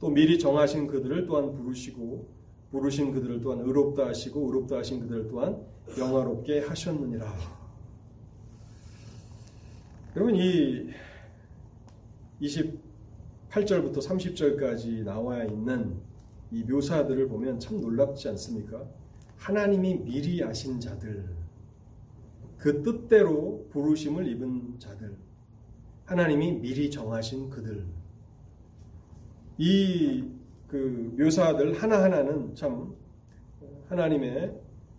또 미리 정하신 그들을 또한 부르시고 부르신 그들을 또한 의롭다 하시고 의롭다 하신 그들을 또한 영화롭게 하셨느니라. 여러분 이 28절부터 30절까지 나와 있는 이 묘사들을 보면 참 놀랍지 않습니까? 하나님이 미리 아신 자들, 그 뜻대로 부르심을 입은 자들, 하나님이 미리 정하신 그들, 이 그 묘사들 하나하나는 참 하나님의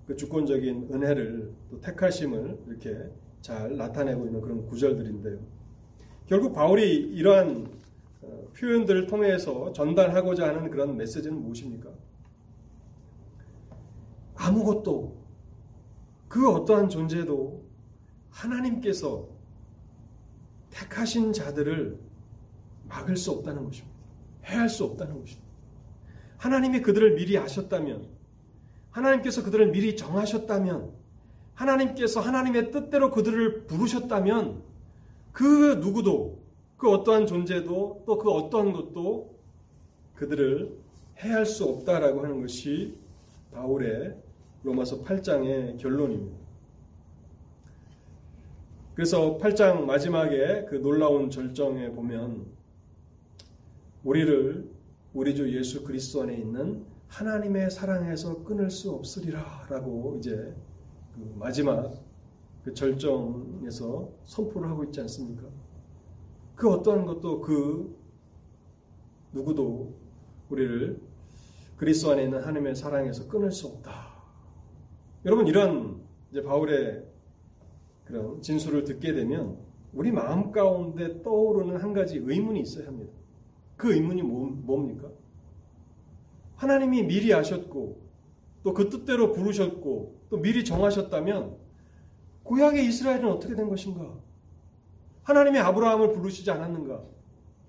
그 주권적인 은혜를 또 택하심을 이렇게 잘 나타내고 있는 그런 구절들인데요. 결국 바울이 이러한 어, 표현들을 통해서 전달하고자 하는 그런 메시지는 무엇입니까? 아무것도 그 어떠한 존재도 하나님께서 택하신 자들을 막을 수 없다는 것입니다. 해할 수 없다는 것입니다. 하나님이 그들을 미리 아셨다면, 하나님께서 그들을 미리 정하셨다면, 하나님께서 하나님의 뜻대로 그들을 부르셨다면, 그 누구도, 그 어떠한 존재도, 또 그 어떠한 것도 그들을 해할 수 없다라고 하는 것이 바울의 로마서 8장의 결론입니다. 그래서 8장 마지막에 그 놀라운 절정에 보면 우리를 우리 주 예수 그리스도 안에 있는 하나님의 사랑에서 끊을 수 없으리라 라고 이제 그 마지막 그 절정에서 선포를 하고 있지 않습니까? 그 어떠한 것도 그 누구도 우리를 그리스도 안에 있는 하나님의 사랑에서 끊을 수 없다. 여러분 이런 이제 바울의 그런 진술을 듣게 되면 우리 마음 가운데 떠오르는 한 가지 의문이 있어야 합니다. 그 의문이 뭡니까? 하나님이 미리 아셨고 또 그 뜻대로 부르셨고 또 미리 정하셨다면 구약의 이스라엘은 어떻게 된 것인가? 하나님이 아브라함을 부르시지 않았는가?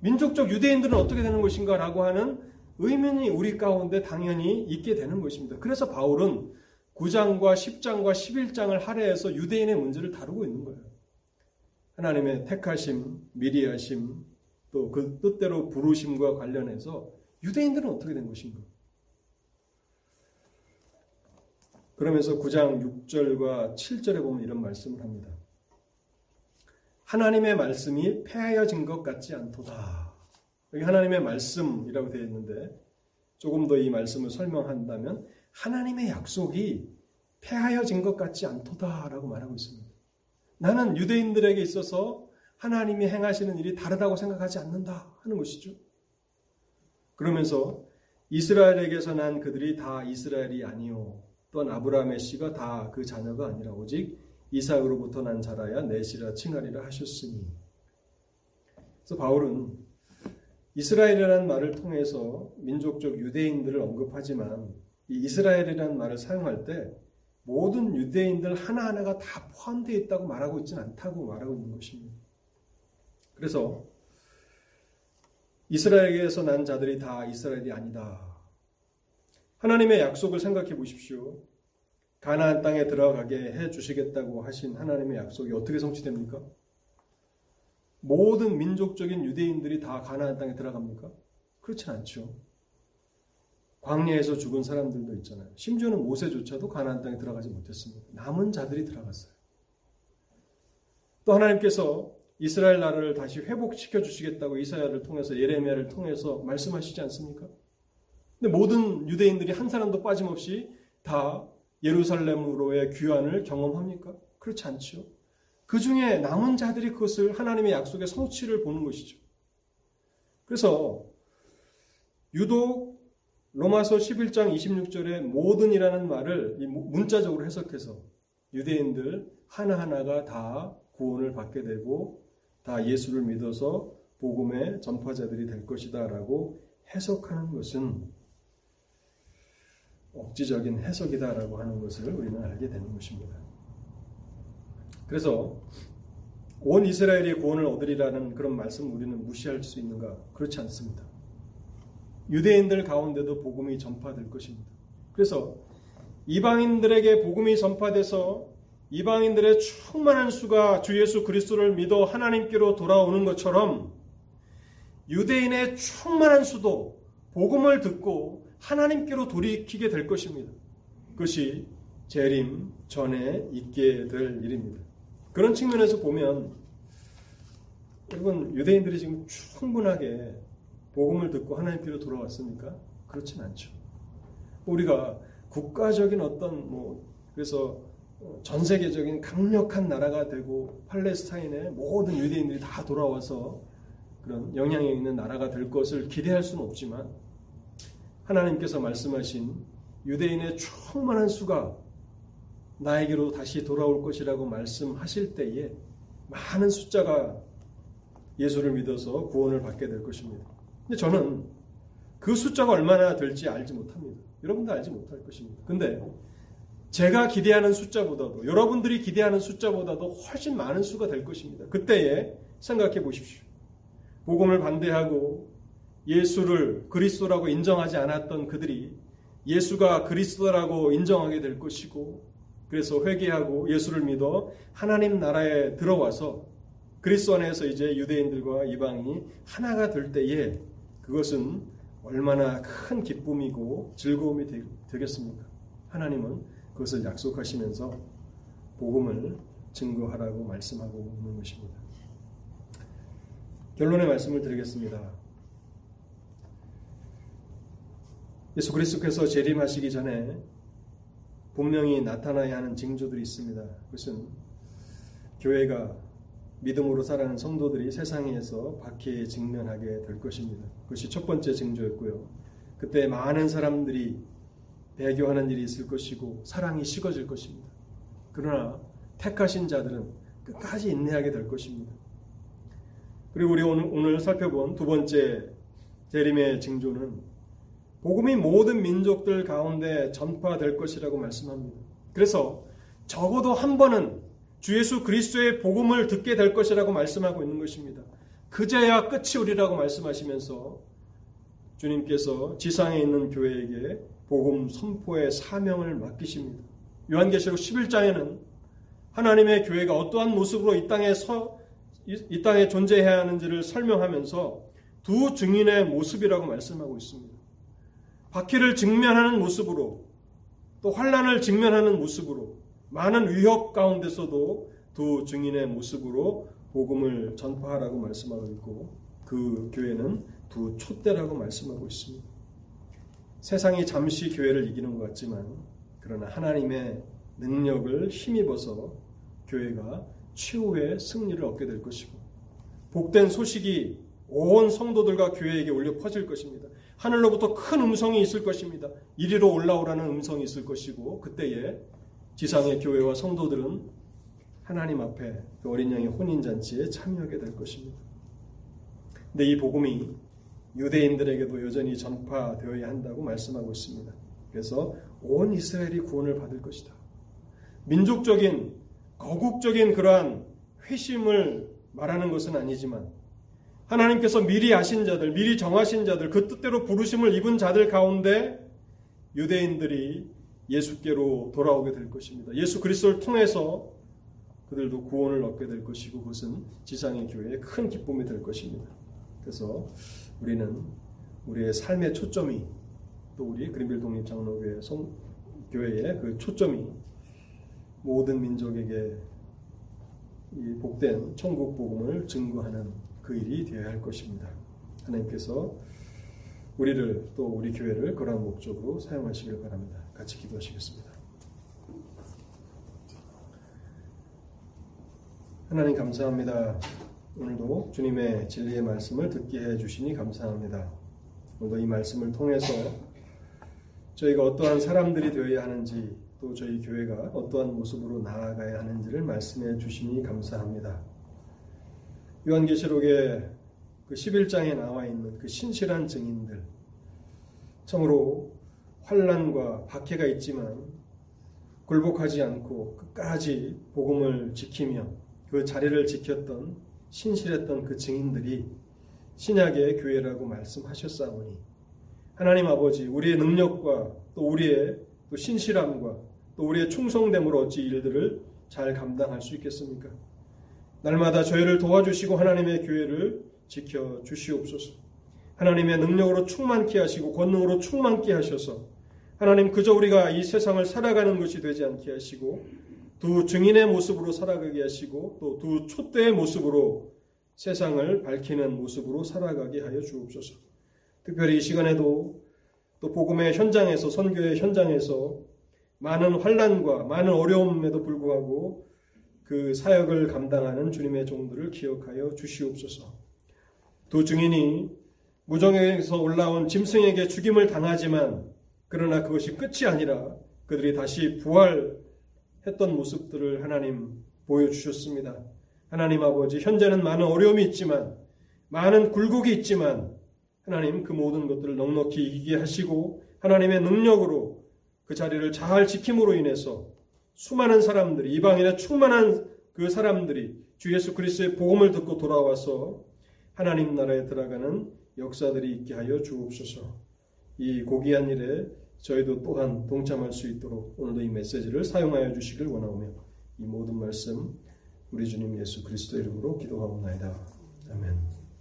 민족적 유대인들은 어떻게 되는 것인가? 라고 하는 의문이 우리 가운데 당연히 있게 되는 것입니다. 그래서 바울은 9장과 10장과 11장을 할애해서 유대인의 문제를 다루고 있는 거예요. 하나님의 택하심, 미리 하심, 또 그 뜻대로 부르심과 관련해서 유대인들은 어떻게 된 것인가? 그러면서 9장 6절과 7절에 보면 이런 말씀을 합니다. 하나님의 말씀이 폐하여진 것 같지 않도다. 여기 하나님의 말씀이라고 되어 있는데 조금 더 이 말씀을 설명한다면 하나님의 약속이 폐하여진 것 같지 않도다라고 말하고 있습니다. 나는 유대인들에게 있어서 하나님이 행하시는 일이 다르다고 생각하지 않는다 하는 것이죠. 그러면서 이스라엘에게서 난 그들이 다 이스라엘이 아니요 또한 아브라함의 씨가 다 그 자녀가 아니라 오직 이삭으로부터 난 자라야 내시라 칭하리라 하셨으니 그래서 바울은 이스라엘이라는 말을 통해서 민족적 유대인들을 언급하지만 이 이스라엘이라는 말을 사용할 때 모든 유대인들 하나하나가 다 포함되어 있다고 말하고 있지는 않다고 말하고 있는 것입니다. 그래서 이스라엘에게서 난 자들이 다 이스라엘이 아니다. 하나님의 약속을 생각해 보십시오. 가나안 땅에 들어가게 해 주시겠다고 하신 하나님의 약속이 어떻게 성취됩니까? 모든 민족적인 유대인들이 다 가나안 땅에 들어갑니까? 그렇지 않죠. 광야에서 죽은 사람들도 있잖아요. 심지어는 모세조차도 가나안 땅에 들어가지 못했습니다. 남은 자들이 들어갔어요. 또 하나님께서 이스라엘 나라를 다시 회복시켜 주시겠다고 이사야를 통해서 예레미야를 통해서 말씀하시지 않습니까? 근데 모든 유대인들이 한 사람도 빠짐없이 다 예루살렘으로의 귀환을 경험합니까? 그렇지 않죠. 그 중에 남은 자들이 그것을 하나님의 약속의 성취를 보는 것이죠. 그래서 유독 로마서 11장 26절에 모든이라는 말을 문자적으로 해석해서 유대인들 하나하나가 다 구원을 받게 되고 다 예수를 믿어서 복음의 전파자들이 될 것이다 라고 해석하는 것은 억지적인 해석이다 라고 하는 것을 우리는 알게 되는 것입니다. 그래서 온 이스라엘이 구원을 얻으리라는 그런 말씀 우리는 무시할 수 있는가? 그렇지 않습니다. 유대인들 가운데도 복음이 전파될 것입니다. 그래서 이방인들에게 복음이 전파돼서 이방인들의 충만한 수가 주 예수 그리스도를 믿어 하나님께로 돌아오는 것처럼 유대인의 충만한 수도 복음을 듣고 하나님께로 돌이키게 될 것입니다. 그것이 재림 전에 있게 될 일입니다. 그런 측면에서 보면 여러분 유대인들이 지금 충분하게 복음을 듣고 하나님께로 돌아왔습니까? 그렇진 않죠. 우리가 국가적인 어떤 뭐 그래서 전 세계적인 강력한 나라가 되고 팔레스타인의 모든 유대인들이 다 돌아와서 그런 영향력 있는 나라가 될 것을 기대할 수는 없지만 하나님께서 말씀하신 유대인의 충만한 수가 나에게로 다시 돌아올 것이라고 말씀하실 때에 많은 숫자가 예수를 믿어서 구원을 받게 될 것입니다. 근데 저는 그 숫자가 얼마나 될지 알지 못합니다. 여러분도 알지 못할 것입니다. 근데 제가 기대하는 숫자보다도 여러분들이 기대하는 숫자보다도 훨씬 많은 수가 될 것입니다. 그때에 생각해 보십시오. 복음을 반대하고 예수를 그리스도라고 인정하지 않았던 그들이 예수가 그리스도라고 인정하게 될 것이고 그래서 회개하고 예수를 믿어 하나님 나라에 들어와서 그리스도 안에서 이제 유대인들과 이방인이 하나가 될 때에 그것은 얼마나 큰 기쁨이고 즐거움이 되겠습니까? 하나님은 그것을 약속하시면서 복음을 증거하라고 말씀하고 있는 것입니다. 결론의 말씀을 드리겠습니다. 예수 그리스도께서 재림하시기 전에 분명히 나타나야 하는 징조들이 있습니다. 그것은 교회가 믿음으로 살아가는 성도들이 세상에서 박해에 직면하게 될 것입니다. 그것이 첫 번째 징조였고요. 그때 많은 사람들이 배교하는 일이 있을 것이고 사랑이 식어질 것입니다. 그러나 택하신 자들은 끝까지 인내하게 될 것입니다. 그리고 우리 오늘 살펴본 두 번째 재림의 징조는 복음이 모든 민족들 가운데 전파될 것이라고 말씀합니다. 그래서 적어도 한 번은 주 예수 그리스도의 복음을 듣게 될 것이라고 말씀하고 있는 것입니다. 그제야 끝이 오리라고 말씀하시면서 주님께서 지상에 있는 교회에게 복음 선포의 사명을 맡기십니다. 요한계시록 11장에는 하나님의 교회가 어떠한 모습으로 이 땅에 서, 이 땅에 존재해야 하는지를 설명하면서 두 증인의 모습이라고 말씀하고 있습니다. 바퀴를 직면하는 모습으로 또 환란을 직면하는 모습으로 많은 위협 가운데서도 두 증인의 모습으로 복음을 전파하라고 말씀하고 있고 그 교회는 두 촛대라고 말씀하고 있습니다. 세상이 잠시 교회를 이기는 것 같지만 그러나 하나님의 능력을 힘입어서 교회가 최후의 승리를 얻게 될 것이고 복된 소식이 온 성도들과 교회에게 올려 퍼질 것입니다. 하늘로부터 큰 음성이 있을 것입니다. 이리로 올라오라는 음성이 있을 것이고 그때에 지상의 교회와 성도들은 하나님 앞에 그 어린 양의 혼인 잔치에 참여하게 될 것입니다. 근데 이 복음이 유대인들에게도 여전히 전파되어야 한다고 말씀하고 있습니다. 그래서 온 이스라엘이 구원을 받을 것이다. 민족적인 거국적인 그러한 회심을 말하는 것은 아니지만 하나님께서 미리 아신 자들, 미리 정하신 자들, 그 뜻대로 부르심을 입은 자들 가운데 유대인들이 예수께로 돌아오게 될 것입니다. 예수 그리스도를 통해서 그들도 구원을 얻게 될 것이고 그것은 지상의 교회의 큰 기쁨이 될 것입니다. 그래서 우리는 우리의 삶의 초점이 또 우리 그린빌 독립 장로교회 성 교회의 그 초점이 모든 민족에게 이 복된 천국 복음을 증거하는 그 일이 되어야 할 것입니다. 하나님께서 우리를 또 우리 교회를 그러한 목적으로 사용하시길 바랍니다. 같이 기도하시겠습니다. 하나님 감사합니다. 오늘도 주님의 진리의 말씀을 듣게 해 주시니 감사합니다. 오늘도 이 말씀을 통해서 저희가 어떠한 사람들이 되어야 하는지 또 저희 교회가 어떠한 모습으로 나아가야 하는지를 말씀해 주시니 감사합니다. 요한계시록의 그 11장에 나와 있는 그 신실한 증인들 참으로 환란과 박해가 있지만 굴복하지 않고 끝까지 복음을 지키며 그 자리를 지켰던 신실했던 그 증인들이 신약의 교회라고 말씀하셨사오니 하나님 아버지 우리의 능력과 또 우리의 또 신실함과 또 우리의 충성됨으로 어찌 일들을 잘 감당할 수 있겠습니까? 날마다 저희를 도와주시고 하나님의 교회를 지켜 주시옵소서. 하나님의 능력으로 충만케 하시고 권능으로 충만케 하셔서 하나님 그저 우리가 이 세상을 살아가는 것이 되지 않게 하시고 두 증인의 모습으로 살아가게 하시고 또 두 촛대의 모습으로 세상을 밝히는 모습으로 살아가게 하여 주옵소서. 특별히 이 시간에도 또 복음의 현장에서 선교의 현장에서 많은 환란과 많은 어려움에도 불구하고 그 사역을 감당하는 주님의 종들을 기억하여 주시옵소서. 두 증인이 무정에서 올라온 짐승에게 죽임을 당하지만 그러나 그것이 끝이 아니라 그들이 다시 부활 했던 모습들을 하나님 보여주셨습니다. 하나님 아버지, 현재는 많은 어려움이 있지만, 많은 굴곡이 있지만, 하나님 그 모든 것들을 넉넉히 이기게 하시고, 하나님의 능력으로 그 자리를 잘 지킴으로 인해서 수많은 사람들이 이방인의 충만한 그 사람들이 주 예수 그리스도의 복음을 듣고 돌아와서 하나님 나라에 들어가는 역사들이 있게 하여 주옵소서. 이 고귀한 일에 저희도 또한 동참할 수 있도록 오늘도 이 메시지를 사용하여 주시길 원하오며 이 모든 말씀 우리 주님 예수 그리스도 이름으로 기도하옵나이다.